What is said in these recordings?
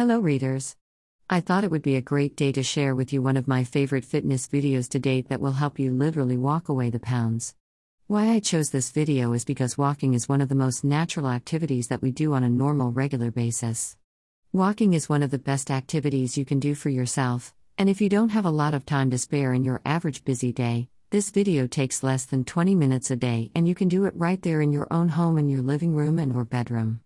Hello, readers. I thought it would be a great day to share with you one of my favorite fitness videos to date that will help you literally walk away the pounds. Why I chose this video is because walking is one of the most natural activities that we do on a normal, regular basis. Walking is one of the best activities you can do for yourself, and if you don't have a lot of time to spare in your average busy day, this video takes less than 20 minutes a day and you can do it right there in your own home in your living room and or bedroom.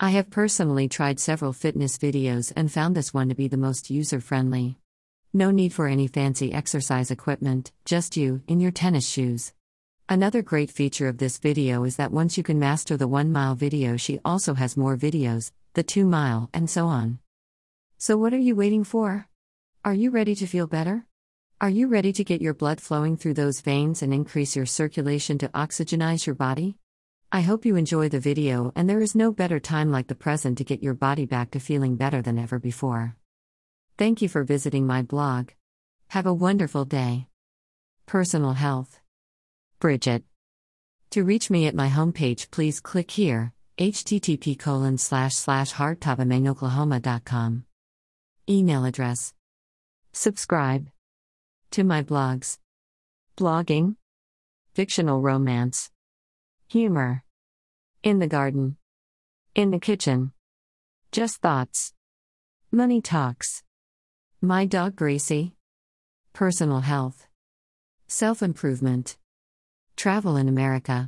I have personally tried several fitness videos and found this one to be the most user friendly. No need for any fancy exercise equipment, just you, in your tennis shoes. Another great feature of this video is that once you can master the 1 mile video, she also has more videos, the 2 mile, and so on. So, what are you waiting for? Are you ready to feel better? Are you ready to get your blood flowing through those veins and increase your circulation to oxygenize your body? I hope you enjoy the video, and there is no better time like the present to get your body back to feeling better than ever before. Thank you for visiting my blog. Have a wonderful day. Personal Health Bridget. To reach me at my homepage, please click here http colon slash slash. Email address. Subscribe to my blogs. Blogging, fictional romance, humor, in the garden, in the kitchen, just thoughts, money talks, my dog Gracie, personal health, self improvement, travel in America.